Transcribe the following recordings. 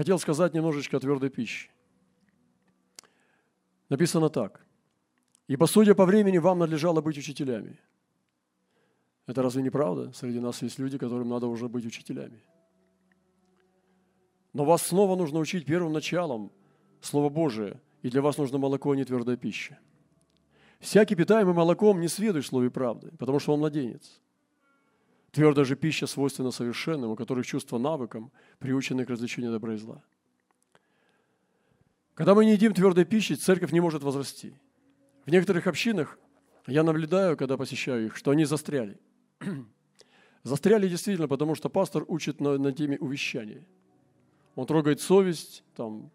хотел сказать немножечко о твердой пище. Написано так. «Ибо, судя по времени, вам надлежало быть учителями». Это разве не правда? Среди нас есть люди, которым надо уже быть учителями. Но вас снова нужно учить первым началом Слова Божие, и для вас нужно молоко, а не твердая пища. Всякий питаемый молоком не сведущ в слове правды, потому что он младенец. Твердая же пища свойственна совершенным, у которых чувство навыком, приучены к развлечению добра и зла. Когда мы не едим твердой пищи, церковь не может возрасти. В некоторых общинах я наблюдаю, когда посещаю их, что они застряли. застряли действительно, потому что пастор учит на, на теме увещания. Он трогает совесть, там,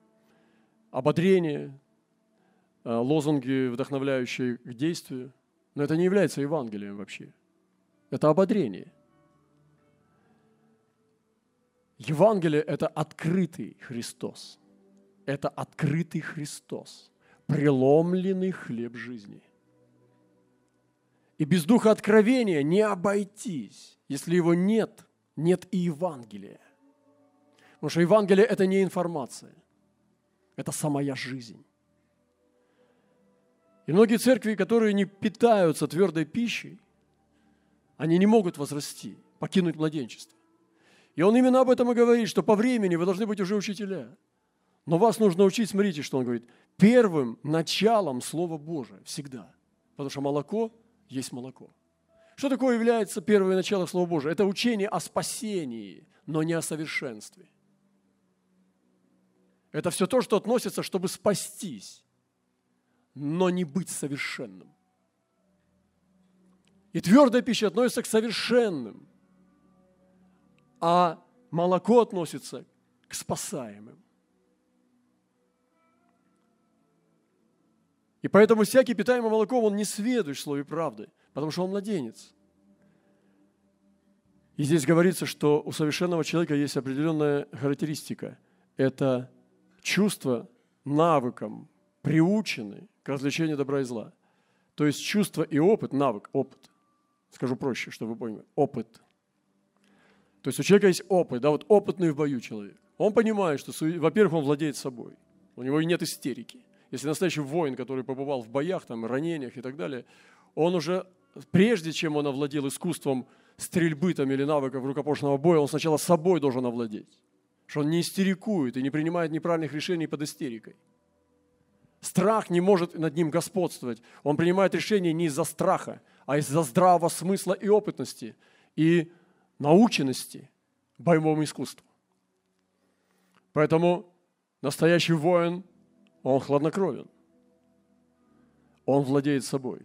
ободрение, э, лозунги, вдохновляющие к действию. Но это не является Евангелием вообще. Это ободрение. Евангелие – это открытый Христос. Это открытый Христос, преломленный хлеб жизни. И без духа откровения не обойтись. Если его нет, нет и Евангелия. Потому что Евангелие – это не информация, это самая жизнь. И многие церкви, которые не питаются твердой пищей, они не могут возрасти, покинуть младенчество. И он именно об этом и говорит, что по времени вы должны быть уже учителя. Но вас нужно учить, смотрите, что он говорит, первым началом Слова Божия всегда. Потому что молоко есть молоко. Что такое является первое начало Слова Божия? Это учение о спасении, но не о совершенстве. Это все то, что относится, чтобы спастись, но не быть совершенным. И твердая пища относится к совершенным, а молоко относится к спасаемым. И поэтому всякий питаемый молоком, он не сведущ в слове правды, потому что он младенец. И здесь говорится, что у совершенного человека есть определенная характеристика. Это чувство навыком приучены к развлечению добра и зла. То есть чувство и опыт, навык, опыт. Скажу проще, чтобы вы поняли. Опыт. То есть у человека есть опыт, да, вот опытный в бою человек. Он понимает, что, во-первых, он владеет собой. У него и нет истерики. Если настоящий воин, который побывал в боях, там, ранениях и так далее, он уже, прежде чем он овладел искусством стрельбы там, или навыков рукопашного боя, он сначала собой должен овладеть что он не истерикует и не принимает неправильных решений под истерикой. Страх не может над ним господствовать. Он принимает решения не из-за страха, а из-за здравого смысла и опытности, и наученности боевому искусству. Поэтому настоящий воин, он хладнокровен. Он владеет собой.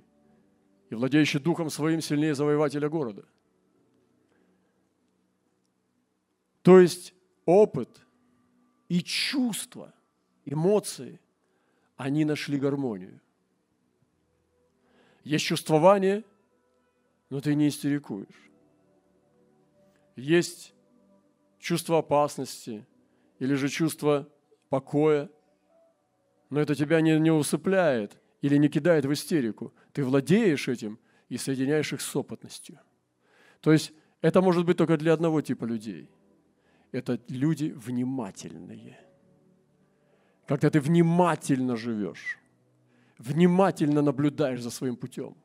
И владеющий духом своим сильнее завоевателя города. То есть опыт и чувства, эмоции, они нашли гармонию. Есть чувствование, но ты не истерикуешь. Есть чувство опасности или же чувство покоя, но это тебя не, не усыпляет или не кидает в истерику. Ты владеешь этим и соединяешь их с опытностью. То есть это может быть только для одного типа людей – это люди внимательные. Когда ты внимательно живешь, внимательно наблюдаешь за своим путем,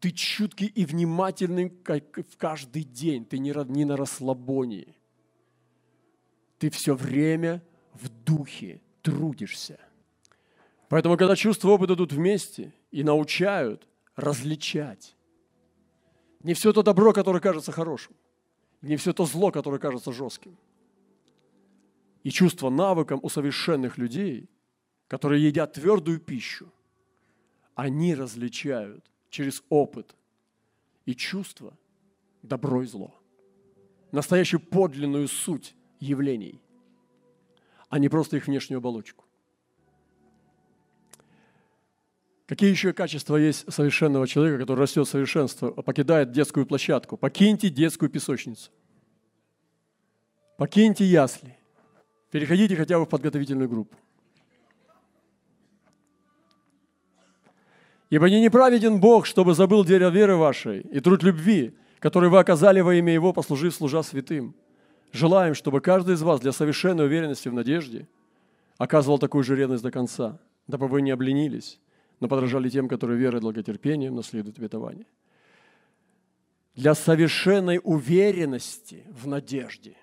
ты чуткий и внимательный как в каждый день, ты не, не на расслабонии. Ты все время в духе трудишься. Поэтому, когда чувства опыта идут вместе и научают различать, не все то добро, которое кажется хорошим, не все то зло, которое кажется жестким – и чувство навыком у совершенных людей, которые едят твердую пищу, они различают через опыт и чувство добро и зло. Настоящую подлинную суть явлений, а не просто их внешнюю оболочку. Какие еще качества есть совершенного человека, который растет в совершенство, покидает детскую площадку? Покиньте детскую песочницу. Покиньте ясли. Переходите хотя бы в подготовительную группу. Ибо не неправеден Бог, чтобы забыл дерево веры вашей и труд любви, который вы оказали во имя Его, послужив служа святым. желаем, чтобы каждый из вас для совершенной уверенности в надежде оказывал такую же ревность до конца, дабы вы не обленились, но подражали тем, которые верой и долготерпением наследуют обетование. Для совершенной уверенности в надежде.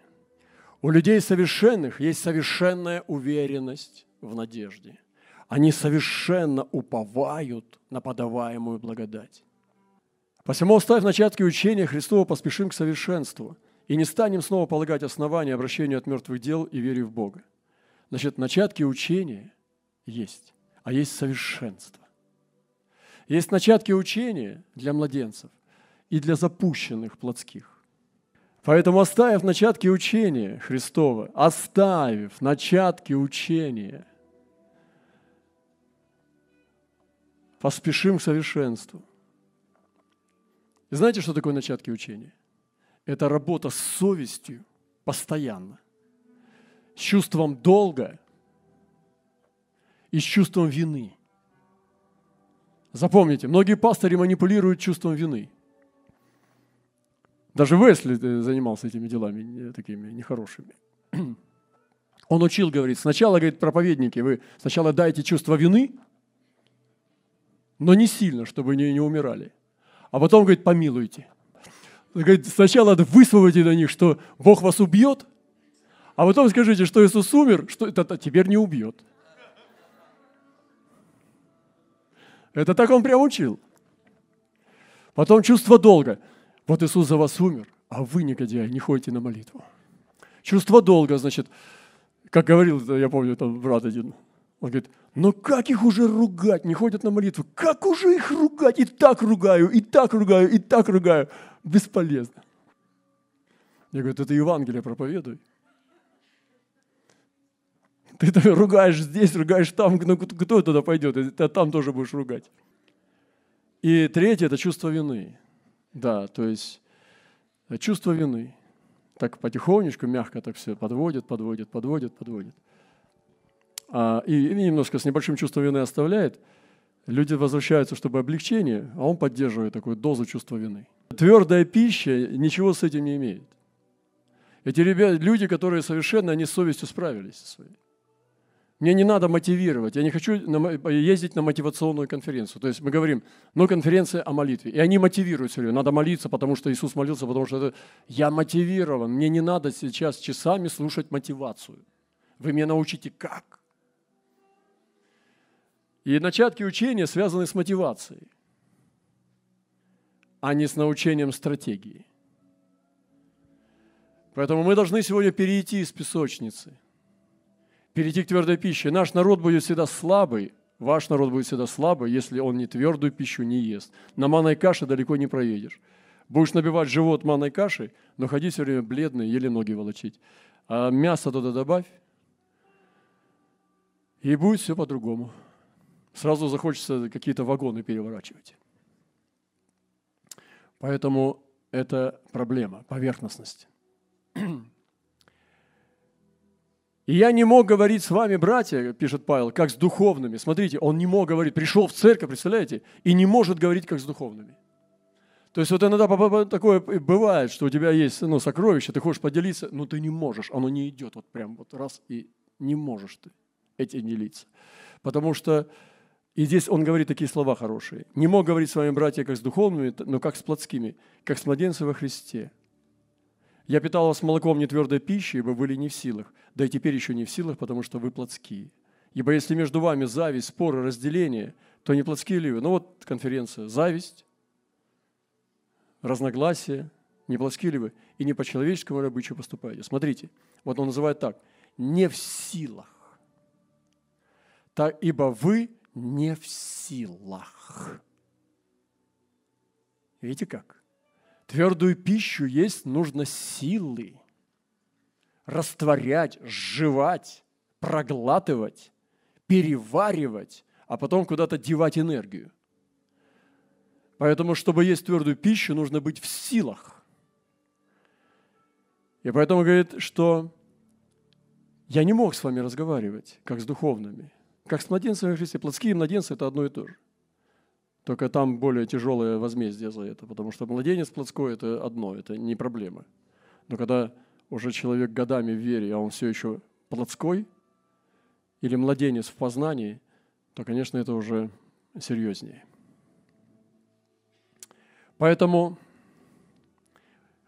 У людей совершенных есть совершенная уверенность в надежде. Они совершенно уповают на подаваемую благодать. Посему, оставив начатки учения Христова, поспешим к совершенству и не станем снова полагать основания обращению от мертвых дел и вере в Бога. Значит, начатки учения есть, а есть совершенство. Есть начатки учения для младенцев и для запущенных плотских. Поэтому, оставив начатки учения Христова, оставив начатки учения, поспешим к совершенству. И знаете, что такое начатки учения? Это работа с совестью постоянно, с чувством долга и с чувством вины – Запомните, многие пастыри манипулируют чувством вины. Даже Весли э, занимался этими делами такими нехорошими. Он учил, говорит, сначала, говорит, проповедники, вы сначала дайте чувство вины, но не сильно, чтобы не, не умирали. А потом, говорит, помилуйте. Говорит, сначала высвободите на них, что Бог вас убьет, а потом скажите, что Иисус умер, что это теперь не убьет. Это так он прям учил. Потом чувство долга. Вот Иисус за вас умер, а вы, негодяи, не ходите на молитву. Чувство долга, значит, как говорил, я помню, там брат один, он говорит, но как их уже ругать, не ходят на молитву, как уже их ругать, и так ругаю, и так ругаю, и так ругаю, бесполезно. Я говорю, это Евангелие проповедуй. Ты ругаешь здесь, ругаешь там, ну кто туда пойдет? Ты там тоже будешь ругать. И третье – это чувство вины. Да, то есть чувство вины. Так потихонечку, мягко так все подводит, подводит, подводит, подводит. А, и, и немножко с небольшим чувством вины оставляет. Люди возвращаются, чтобы облегчение, а он поддерживает такую дозу чувства вины. Твердая пища ничего с этим не имеет. Эти ребята, люди, которые совершенно, они с совестью справились со своей. Мне не надо мотивировать, я не хочу ездить на мотивационную конференцию. То есть мы говорим, но конференция о молитве. И они мотивируют все время, надо молиться, потому что Иисус молился, потому что это... я мотивирован, мне не надо сейчас часами слушать мотивацию. Вы меня научите как. И начатки учения связаны с мотивацией, а не с научением стратегии. Поэтому мы должны сегодня перейти из песочницы – перейти к твердой пище. Наш народ будет всегда слабый, ваш народ будет всегда слабый, если он не твердую пищу не ест. На манной каше далеко не проедешь. Будешь набивать живот манной кашей, но ходить все время бледный, еле ноги волочить. А мясо туда добавь, и будет все по-другому. Сразу захочется какие-то вагоны переворачивать. Поэтому это проблема, поверхностность. И я не мог говорить с вами, братья, пишет Павел, как с духовными. Смотрите, он не мог говорить, пришел в церковь, представляете, и не может говорить, как с духовными. То есть вот иногда такое бывает, что у тебя есть ну, сокровище, ты хочешь поделиться, но ты не можешь, оно не идет вот прям вот раз, и не можешь ты этим делиться. Потому что, и здесь он говорит такие слова хорошие. Не мог говорить с вами, братья, как с духовными, но как с плотскими, как с младенцем во Христе. Я питал вас молоком не твердой пищей, ибо были не в силах, да и теперь еще не в силах, потому что вы плотские. Ибо если между вами зависть, споры, разделение, то не плотские ли вы? Ну вот конференция. Зависть, разногласия, не плотские ли вы? И не по человеческому обычаю поступаете? Смотрите, вот он называет так. Не в силах. Так, ибо вы не в силах. Видите как? Твердую пищу есть нужно силы. Растворять, сживать, проглатывать, переваривать, а потом куда-то девать энергию. Поэтому, чтобы есть твердую пищу, нужно быть в силах. И поэтому говорит, что я не мог с вами разговаривать, как с духовными, как с младенцами в Христе. Плотские младенцы – это одно и то же. Только там более тяжелое возмездие за это, потому что младенец плотской – это одно, это не проблема. Но когда уже человек годами в вере, а он все еще плотской, или младенец в познании, то, конечно, это уже серьезнее. Поэтому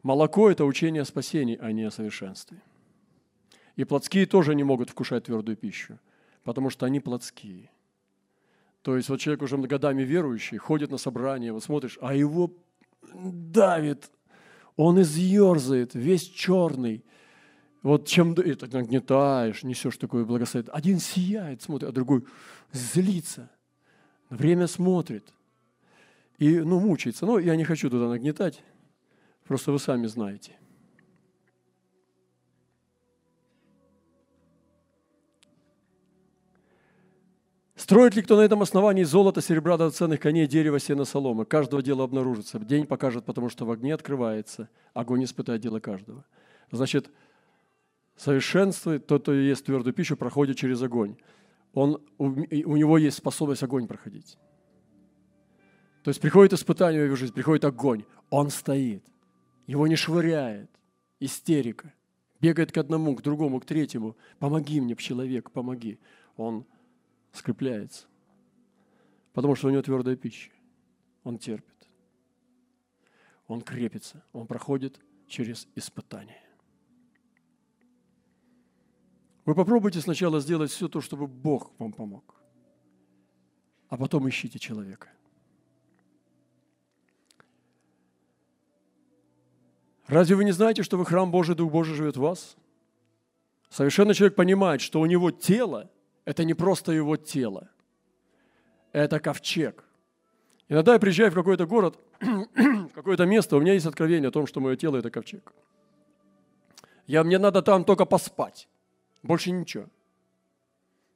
молоко – это учение о спасении, а не о совершенстве. И плотские тоже не могут вкушать твердую пищу, потому что они плотские. То есть вот человек уже годами верующий, ходит на собрание, вот смотришь, а его давит, он изъерзает, весь черный. Вот чем ты нагнетаешь, несешь такое благословение. Один сияет, смотрит, а другой злится. Время смотрит. И, ну, мучается. Но я не хочу туда нагнетать. Просто вы сами знаете. Строит ли кто на этом основании золото, серебра, драгоценных коней, дерева, сена, соломы? Каждого дела обнаружится. День покажет, потому что в огне открывается. Огонь испытает дело каждого. Значит, совершенствует тот, кто ест твердую пищу, проходит через огонь. Он, у, у него есть способность огонь проходить. То есть приходит испытание в его жизнь, приходит огонь. Он стоит. Его не швыряет. Истерика. Бегает к одному, к другому, к третьему. Помоги мне, человек, помоги. Он скрепляется. Потому что у него твердая пища. Он терпит. Он крепится. Он проходит через испытания. Вы попробуйте сначала сделать все то, чтобы Бог вам помог. А потом ищите человека. Разве вы не знаете, что вы храм Божий, Дух Божий живет в вас? Совершенно человек понимает, что у него тело это не просто его тело, это ковчег. Иногда я приезжаю в какой-то город, в какое-то место, у меня есть откровение о том, что мое тело – это ковчег. Я, мне надо там только поспать, больше ничего.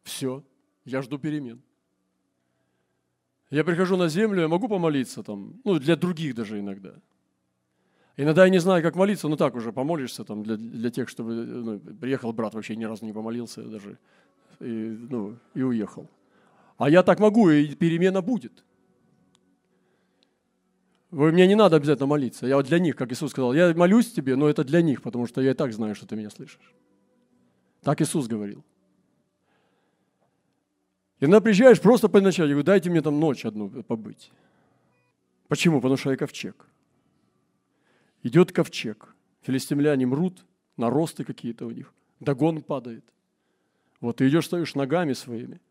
Все, я жду перемен. Я прихожу на землю, я могу помолиться там, ну, для других даже иногда. Иногда я не знаю, как молиться, но так уже помолишься там для, для тех, чтобы ну, приехал брат, вообще ни разу не помолился даже и, ну, и уехал. А я так могу, и перемена будет. Вы, мне не надо обязательно молиться. Я вот для них, как Иисус сказал, я молюсь тебе, но это для них, потому что я и так знаю, что ты меня слышишь. Так Иисус говорил. Иногда приезжаешь просто по ночам, я говорю, дайте мне там ночь одну побыть. Почему? Потому что я ковчег. Идет ковчег. Филистимляне мрут, наросты какие-то у них. Дагон падает – вот ты идешь, стоишь ногами своими.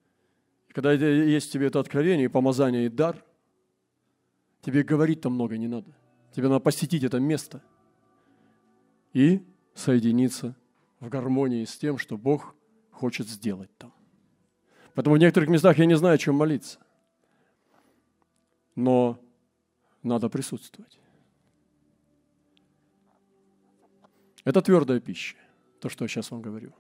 И когда есть тебе это откровение, и помазание, и дар, тебе говорить там много не надо. Тебе надо посетить это место и соединиться в гармонии с тем, что Бог хочет сделать там. Поэтому в некоторых местах я не знаю, о чем молиться. Но надо присутствовать. Это твердая пища, то, что я сейчас вам говорю.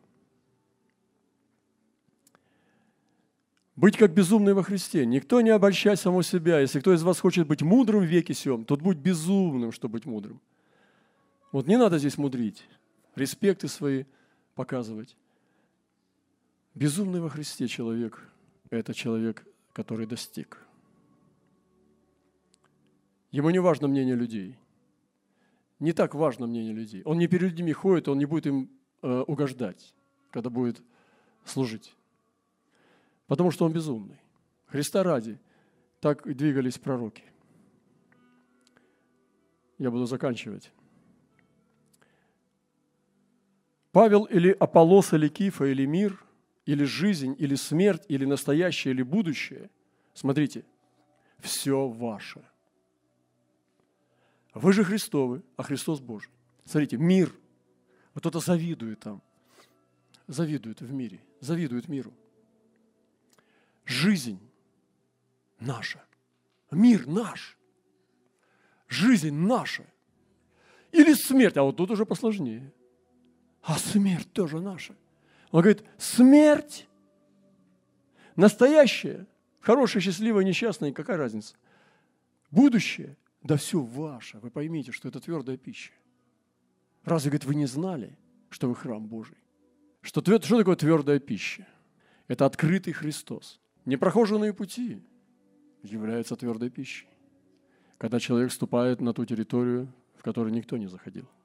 Быть как безумный во Христе. Никто не обольщай самого себя. Если кто из вас хочет быть мудрым в веке сем, тот будь безумным, чтобы быть мудрым. Вот не надо здесь мудрить, респекты свои показывать. Безумный во Христе человек – это человек, который достиг. Ему не важно мнение людей. Не так важно мнение людей. Он не перед людьми ходит, он не будет им э, угождать, когда будет служить потому что он безумный. Христа ради так двигались пророки. Я буду заканчивать. Павел или Аполлос, или Кифа, или мир, или жизнь, или смерть, или настоящее, или будущее. Смотрите, все ваше. Вы же Христовы, а Христос Божий. Смотрите, мир. Вот кто-то завидует там. Завидует в мире. Завидует миру жизнь наша, мир наш, жизнь наша. Или смерть, а вот тут уже посложнее. А смерть тоже наша. Он говорит, смерть настоящая, хорошая, счастливая, несчастная, какая разница? Будущее, да все ваше. Вы поймите, что это твердая пища. Разве, говорит, вы не знали, что вы храм Божий? Что, что такое твердая пища? Это открытый Христос. Непрохоженные пути являются твердой пищей, когда человек вступает на ту территорию, в которую никто не заходил –